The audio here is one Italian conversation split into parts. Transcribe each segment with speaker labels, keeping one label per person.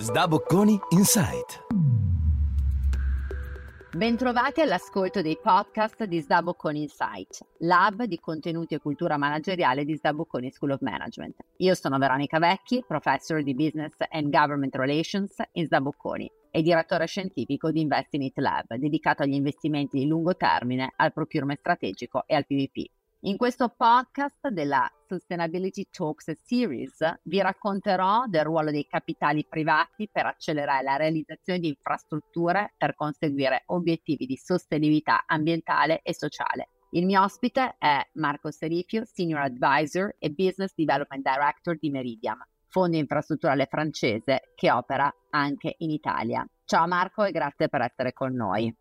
Speaker 1: Sdabocconi Insight.
Speaker 2: Bentrovati all'ascolto dei podcast di Sdabocconi Insight, lab di contenuti e cultura manageriale di Sdabocconi School of Management. Io sono Veronica Vecchi, professor di Business and Government Relations in Sdabocconi e direttore scientifico di Invest in It Lab, dedicato agli investimenti di lungo termine, al procurement strategico e al PVP. In questo podcast della Sustainability Talks Series vi racconterò del ruolo dei capitali privati per accelerare la realizzazione di infrastrutture per conseguire obiettivi di sostenibilità ambientale e sociale. Il mio ospite è Marco Serifio, Senior Advisor e Business Development Director di Meridiam, fondo infrastrutturale francese che opera anche in Italia. Ciao Marco e grazie per essere con noi.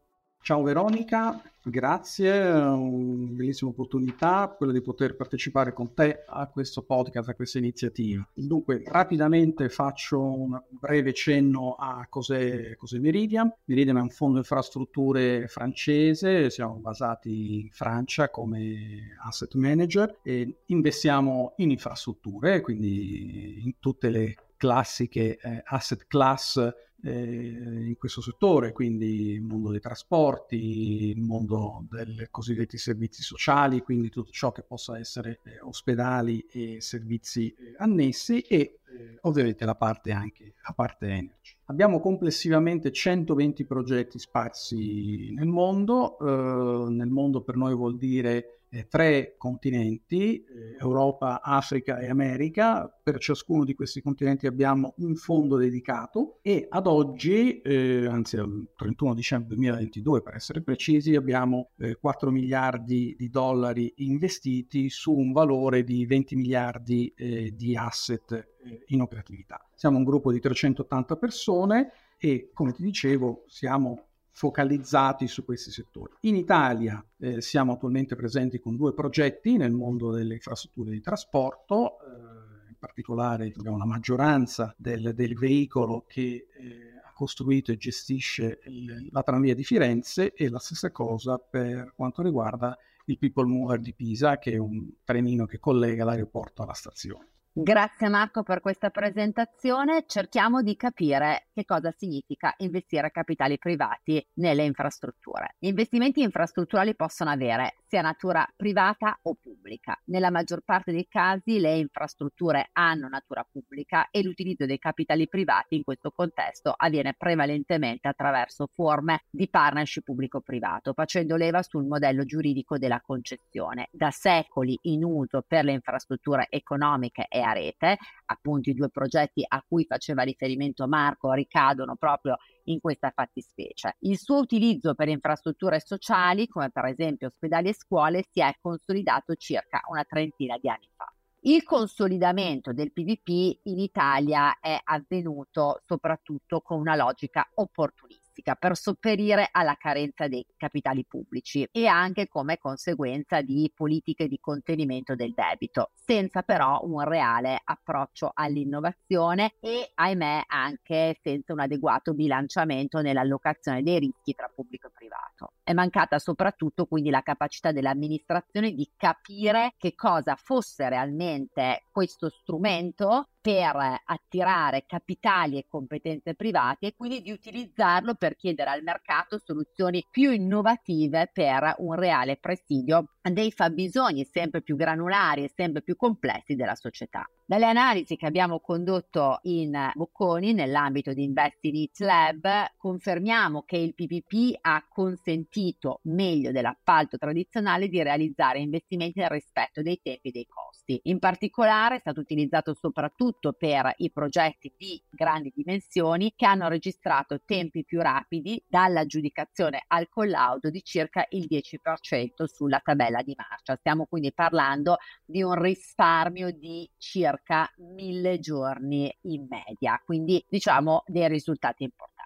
Speaker 3: Ciao Veronica, grazie, una bellissima opportunità quella di poter partecipare con te a questo podcast, a questa iniziativa. Dunque, rapidamente faccio un breve cenno a cos'è, cos'è Meridian. Meridian è un fondo infrastrutture francese, siamo basati in Francia come asset manager e investiamo in infrastrutture, quindi in tutte le classiche eh, asset class in questo settore, quindi il mondo dei trasporti, il mondo dei cosiddetti servizi sociali, quindi tutto ciò che possa essere eh, ospedali e servizi eh, annessi e eh, ovviamente la parte anche la parte energy. Abbiamo complessivamente 120 progetti sparsi nel mondo, eh, nel mondo per noi vuol dire eh, tre continenti, eh, Europa, Africa e America. Per ciascuno di questi continenti abbiamo un fondo dedicato e ad oggi, eh, anzi al 31 dicembre 2022 per essere precisi, abbiamo 4 eh, miliardi di dollari investiti su un valore di 20 miliardi eh, di asset eh, in operatività. Siamo un gruppo di 380 persone e come ti dicevo siamo focalizzati su questi settori. In Italia eh, siamo attualmente presenti con due progetti nel mondo delle infrastrutture di trasporto, eh, in particolare abbiamo la maggioranza del, del veicolo che eh, ha costruito e gestisce il, la tranvia di Firenze e la stessa cosa per quanto riguarda il People Mover di Pisa, che è un trenino che collega l'aeroporto alla stazione.
Speaker 2: Grazie Marco per questa presentazione. Cerchiamo di capire che cosa significa investire capitali privati nelle infrastrutture. Gli investimenti infrastrutturali possono avere sia natura privata o pubblica. Nella maggior parte dei casi le infrastrutture hanno natura pubblica e l'utilizzo dei capitali privati in questo contesto avviene prevalentemente attraverso forme di partnership pubblico-privato, facendo leva sul modello giuridico della concessione, da secoli in uso per le infrastrutture economiche e a rete, appunto i due progetti a cui faceva riferimento Marco ricadono proprio in questa fattispecie. Il suo utilizzo per infrastrutture sociali, come per esempio ospedali e scuole, si è consolidato circa una trentina di anni fa. Il consolidamento del PVP in Italia è avvenuto soprattutto con una logica opportunista drastica per sopperire alla carenza dei capitali pubblici e anche come conseguenza di politiche di contenimento del debito, senza però un reale approccio all'innovazione e ahimè anche senza un adeguato bilanciamento nell'allocazione dei rischi tra pubblico e privato. È mancata soprattutto quindi la capacità dell'amministrazione di capire che cosa fosse realmente questo strumento per attirare capitali e competenze private e quindi di utilizzarlo per chiedere al mercato soluzioni più innovative per un reale presidio dei fabbisogni sempre più granulari e sempre più complessi della società. Dalle analisi che abbiamo condotto in Bocconi nell'ambito di Investinit Lab confermiamo che il PPP ha consentito meglio dell'appalto tradizionale di realizzare investimenti nel rispetto dei tempi e dei costi. In particolare è stato utilizzato soprattutto per i progetti di grandi dimensioni che hanno registrato tempi più rapidi dall'aggiudicazione al collaudo di circa il 10% sulla tabella di marcia. Stiamo quindi parlando di un risparmio di circa mille giorni in media, quindi diciamo dei risultati importanti.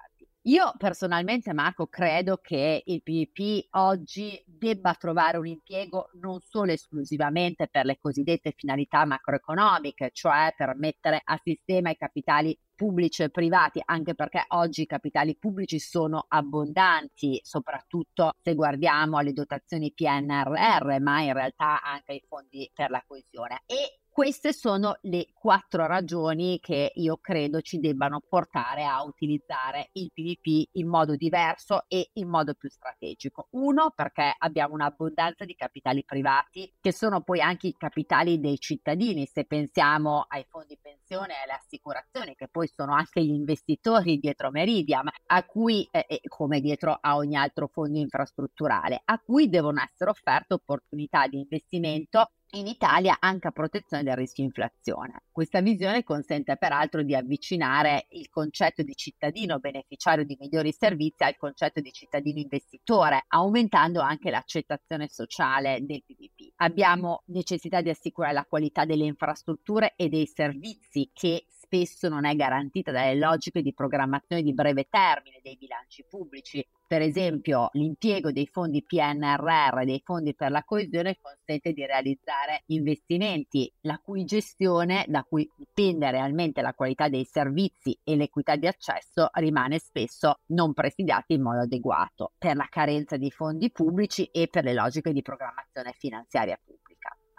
Speaker 2: Io personalmente, Marco, credo che il PVP oggi debba trovare un impiego non solo esclusivamente per le cosiddette finalità macroeconomiche, cioè per mettere a sistema i capitali pubblici e privati, anche perché oggi i capitali pubblici sono abbondanti, soprattutto se guardiamo alle dotazioni PNRR, ma in realtà anche ai fondi per la coesione. E Queste sono le quattro ragioni che io credo ci debbano portare a utilizzare il PVP in modo diverso e in modo più strategico. Uno, perché abbiamo un'abbondanza di capitali privati che sono poi anche i capitali dei cittadini, se pensiamo ai fondi pensione e alle assicurazioni, che poi sono anche gli investitori dietro Meridiam, a cui, eh, come dietro a ogni altro fondo infrastrutturale, a cui devono essere offerte opportunità di investimento in Italia anche a protezione del rischio inflazione. Questa visione consente peraltro di avvicinare il concetto di cittadino beneficiario di migliori servizi al concetto di cittadino investitore, aumentando anche l'accettazione sociale del PPP. Abbiamo necessità di assicurare la qualità delle infrastrutture e dei servizi che spesso non è garantita dalle logiche di programmazione di breve termine dei bilanci pubblici. Per esempio, l'impiego dei fondi PNRR dei fondi per la coesione consente di realizzare investimenti la cui gestione, da cui dipende realmente la qualità dei servizi e l'equità di accesso, rimane spesso non presidiata in modo adeguato per la carenza di fondi pubblici e per le logiche di programmazione finanziaria pubblica.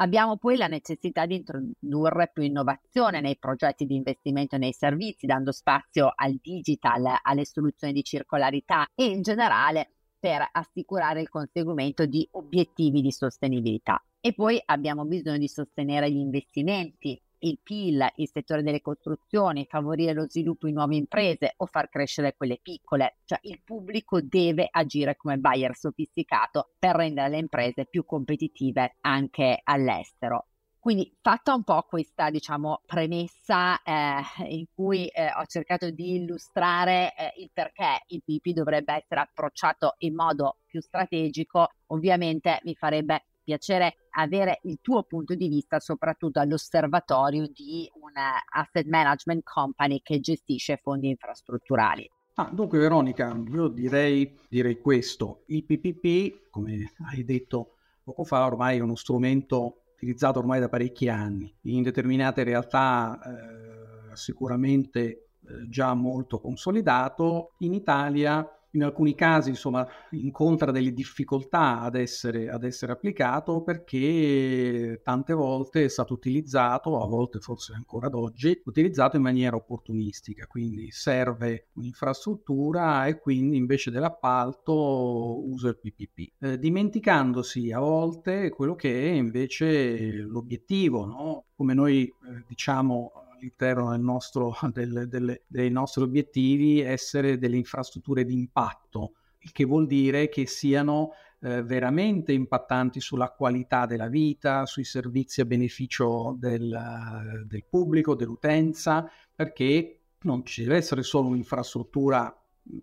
Speaker 2: Abbiamo poi la necessità di introdurre più innovazione nei progetti di investimento e nei servizi, dando spazio al digital, alle soluzioni di circolarità e in generale per assicurare il conseguimento di obiettivi di sostenibilità. E poi abbiamo bisogno di sostenere gli investimenti il PIL, il settore delle costruzioni, favorire lo sviluppo in nuove imprese o far crescere quelle piccole. Cioè il pubblico deve agire come buyer sofisticato per rendere le imprese più competitive anche all'estero. Quindi fatta un po' questa diciamo, premessa eh, in cui eh, ho cercato di illustrare eh, il perché il PP dovrebbe essere approcciato in modo più strategico, ovviamente mi farebbe piacere avere il tuo punto di vista soprattutto all'osservatorio di una asset management company che gestisce fondi infrastrutturali.
Speaker 3: Ah, dunque Veronica, io direi, direi questo, il PPP, come hai detto poco fa, ormai è uno strumento utilizzato ormai da parecchi anni, in determinate realtà eh, sicuramente eh, già molto consolidato, in Italia in alcuni casi insomma, incontra delle difficoltà ad essere, ad essere, applicato perché tante volte è stato utilizzato, a volte forse ancora ad oggi, utilizzato in maniera opportunistica, quindi serve un'infrastruttura e quindi invece dell'appalto uso il PPP, eh, dimenticandosi a volte quello che è invece l'obiettivo, no? come noi eh, diciamo all'interno del nostro, del, del, dei nostri obiettivi essere delle infrastrutture di impatto, il che vuol dire che siano eh, veramente impattanti sulla qualità della vita, sui servizi a beneficio del, del pubblico, dell'utenza, perché non ci deve essere solo un'infrastruttura,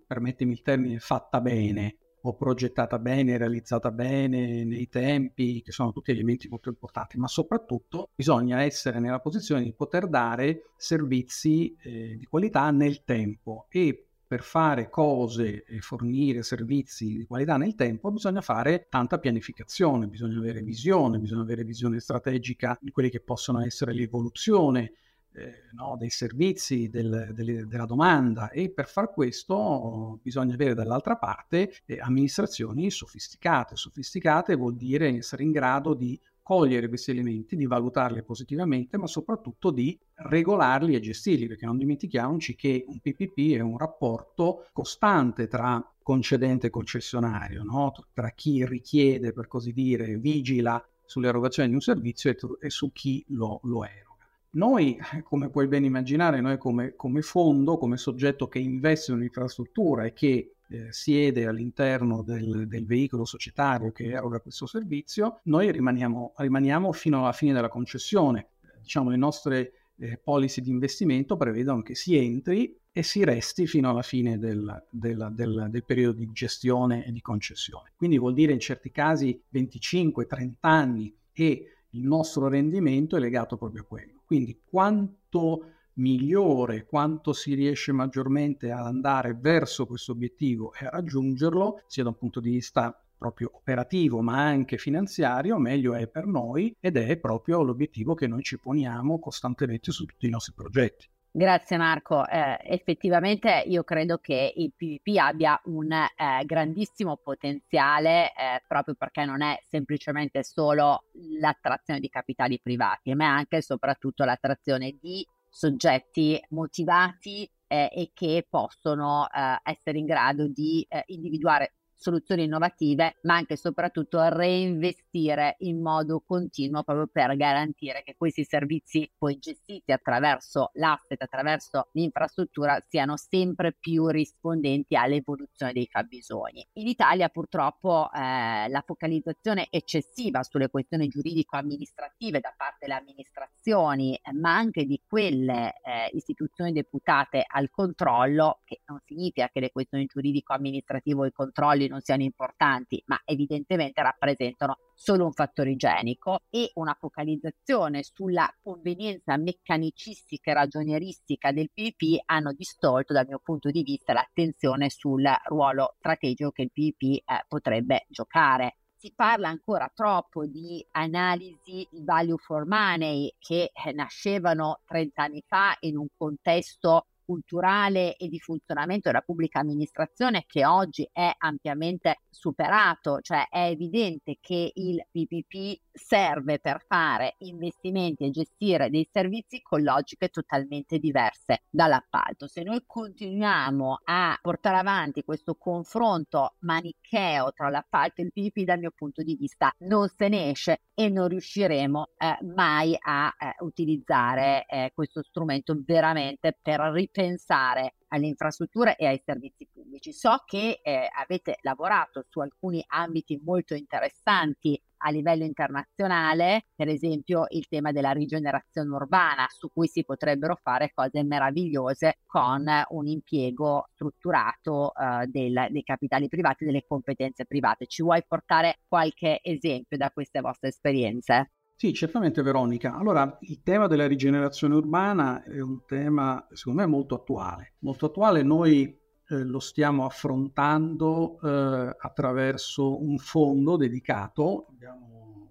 Speaker 3: permettimi il termine, fatta bene, o progettata bene, realizzata bene nei tempi, che sono tutti elementi molto importanti, ma soprattutto bisogna essere nella posizione di poter dare servizi eh, di qualità nel tempo. E per fare cose e fornire servizi di qualità nel tempo bisogna fare tanta pianificazione, bisogna avere visione, bisogna avere visione strategica di quelle che possono essere l'evoluzione eh, no, dei servizi, del, del, della domanda e per far questo bisogna avere dall'altra parte eh, amministrazioni sofisticate. Sofisticate vuol dire essere in grado di cogliere questi elementi, di valutarli positivamente, ma soprattutto di regolarli e gestirli, perché non dimentichiamoci che un PPP è un rapporto costante tra concedente e concessionario, no? tra chi richiede, per così dire, vigila sull'erogazione di un servizio e, e su chi lo, lo eroga. Noi, come puoi ben immaginare, noi come, come fondo, come soggetto che investe in un'infrastruttura e che eh, siede all'interno del, del, veicolo societario che eroga questo servizio, noi rimaniamo, rimaniamo fino alla fine della concessione. Diciamo, le nostre eh, policy di investimento prevedono che si entri e si resti fino alla fine del, del, del, del, periodo di gestione e di concessione. Quindi vuol dire in certi casi 25-30 anni e il nostro rendimento è legato proprio a quello. Quindi quanto migliore, quanto si riesce maggiormente ad andare verso questo obiettivo e a raggiungerlo, sia da un punto di vista proprio operativo ma anche finanziario, meglio è per noi ed è proprio l'obiettivo che noi ci poniamo costantemente su tutti i nostri progetti.
Speaker 2: Grazie Marco, eh, effettivamente io credo che il PVP abbia un eh, grandissimo potenziale eh, proprio perché non è semplicemente solo l'attrazione di capitali privati, ma è anche e soprattutto l'attrazione di soggetti motivati eh, e che possono eh, essere in grado di eh, individuare soluzioni innovative, ma anche e soprattutto reinvestire in modo continuo proprio per garantire che questi servizi poi gestiti attraverso l'asset, attraverso l'infrastruttura, siano sempre più rispondenti all'evoluzione dei fabbisogni. In Italia purtroppo eh, la focalizzazione eccessiva sulle questioni giuridico-amministrative da parte delle amministrazioni, eh, ma anche di quelle eh, istituzioni deputate al controllo, che non significa che le questioni giuridico-amministrative o i controlli non siano importanti, ma evidentemente rappresentano solo un fattore igienico e una focalizzazione sulla convenienza meccanicistica e ragionieristica del PVP hanno distolto dal mio punto di vista l'attenzione sul ruolo strategico che il PVP eh, potrebbe giocare. Si parla ancora troppo di analisi value for money che eh, nascevano 30 anni fa in un contesto culturale e di funzionamento della pubblica amministrazione che oggi è ampiamente superato, cioè è evidente che il PPP serve per fare investimenti e gestire dei servizi con logiche totalmente diverse dall'appalto. Se noi continuiamo a portare avanti questo confronto manicheo tra l'appalto e il PPP, dal mio punto di vista non se ne esce e non riusciremo eh, mai a eh, utilizzare eh, questo strumento veramente per ripetere pensare alle infrastrutture e ai servizi pubblici. So che eh, avete lavorato su alcuni ambiti molto interessanti a livello internazionale, per esempio il tema della rigenerazione urbana, su cui si potrebbero fare cose meravigliose con un impiego strutturato eh, del, dei capitali privati, delle competenze private. Ci vuoi portare qualche esempio da queste vostre esperienze?
Speaker 3: Sì, certamente Veronica. Allora, il tema della rigenerazione urbana è un tema, secondo me, molto attuale. Molto attuale, noi eh, lo stiamo affrontando eh, attraverso un fondo dedicato, abbiamo,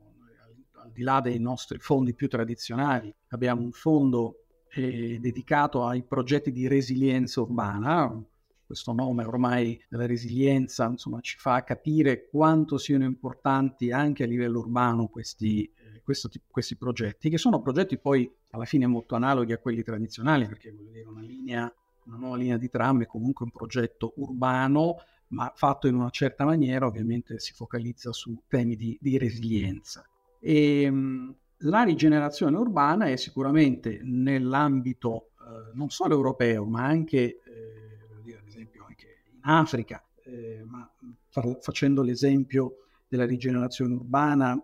Speaker 3: al di là dei nostri fondi più tradizionali, abbiamo un fondo eh, dedicato ai progetti di resilienza urbana, questo nome ormai della resilienza insomma, ci fa capire quanto siano importanti anche a livello urbano questi, questo, questi progetti, che sono progetti poi alla fine molto analoghi a quelli tradizionali, perché voglio dire una linea, una nuova linea di tram è comunque un progetto urbano, ma fatto in una certa maniera, ovviamente si focalizza su temi di, di resilienza. E, ehm, la rigenerazione urbana è sicuramente nell'ambito eh, non solo europeo, ma anche, eh, dire, ad esempio, anche in Africa, eh, ma far, facendo l'esempio della rigenerazione urbana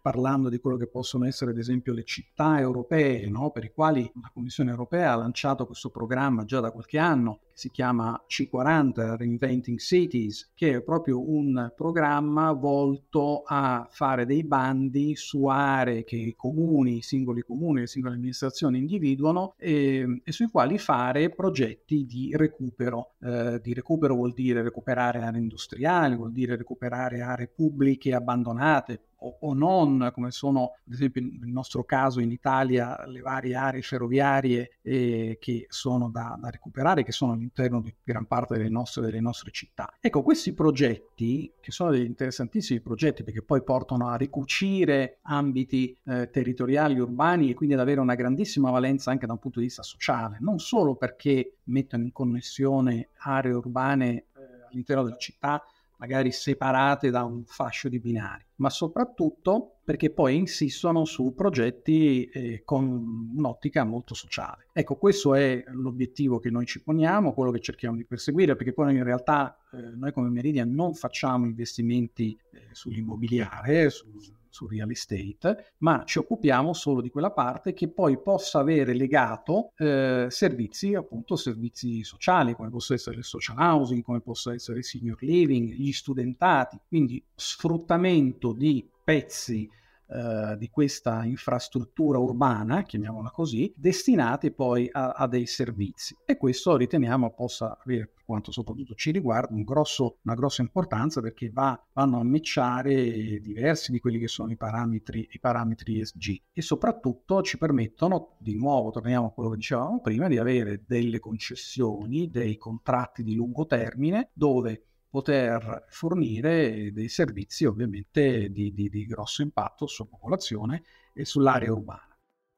Speaker 3: parlando di quello che possono essere ad esempio le città europee, no? per i quali la Commissione europea ha lanciato questo programma già da qualche anno, si chiama C40, Reinventing Cities, che è proprio un programma volto a fare dei bandi su aree che i comuni, i singoli comuni, le singole amministrazioni individuano e, e sui quali fare progetti di recupero. Eh, di recupero vuol dire recuperare aree industriali, vuol dire recuperare aree pubbliche abbandonate, o, non, come sono ad esempio nel nostro caso in Italia le varie aree ferroviarie eh, che sono da, da, recuperare, che sono all'interno di gran parte delle nostre, delle nostre città. Ecco, questi progetti, che sono degli interessantissimi progetti perché poi portano a ricucire ambiti eh, territoriali urbani e quindi ad avere una grandissima valenza anche da un punto di vista sociale, non solo perché mettono in connessione aree urbane eh, all'interno della città, magari separate da un fascio di binari, ma soprattutto perché poi insistono su progetti eh, con un'ottica molto sociale. Ecco, questo è l'obiettivo che noi ci poniamo, quello che cerchiamo di perseguire, perché poi in realtà eh, noi come Meridian non facciamo investimenti eh, sull'immobiliare, su, su real estate, ma ci occupiamo solo di quella parte che poi possa avere legato eh, servizi, appunto servizi sociali, come possa essere il social housing, come possa essere il senior living, gli studentati, quindi sfruttamento di pezzi eh, di questa infrastruttura urbana, chiamiamola così, destinati poi a, a, dei servizi. E questo riteniamo possa avere, per quanto soprattutto ci riguarda, un grosso, una grossa importanza perché va, vanno a matchare diversi di quelli che sono i parametri, i parametri ESG e soprattutto ci permettono, di nuovo torniamo a quello che dicevamo prima, di avere delle concessioni, dei contratti di lungo termine dove poter fornire dei servizi ovviamente di, di, di grosso impatto sulla popolazione e sull'area urbana.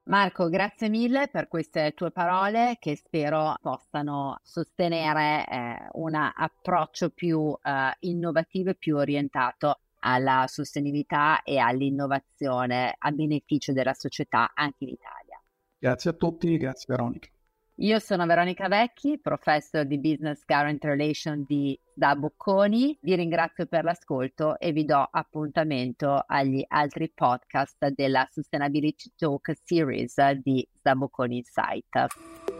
Speaker 2: Marco, grazie mille per queste tue parole che spero possano sostenere eh, un approccio più eh, innovativo e più orientato alla sostenibilità e all'innovazione a beneficio della società anche in Italia.
Speaker 3: Grazie a tutti, grazie Veronica.
Speaker 2: Io sono Veronica Vecchi, professor di Business Current Relation di da Bocconi. Vi ringrazio per l'ascolto e vi do appuntamento agli altri podcast della Sustainability Talk Series di da Bocconi Insight.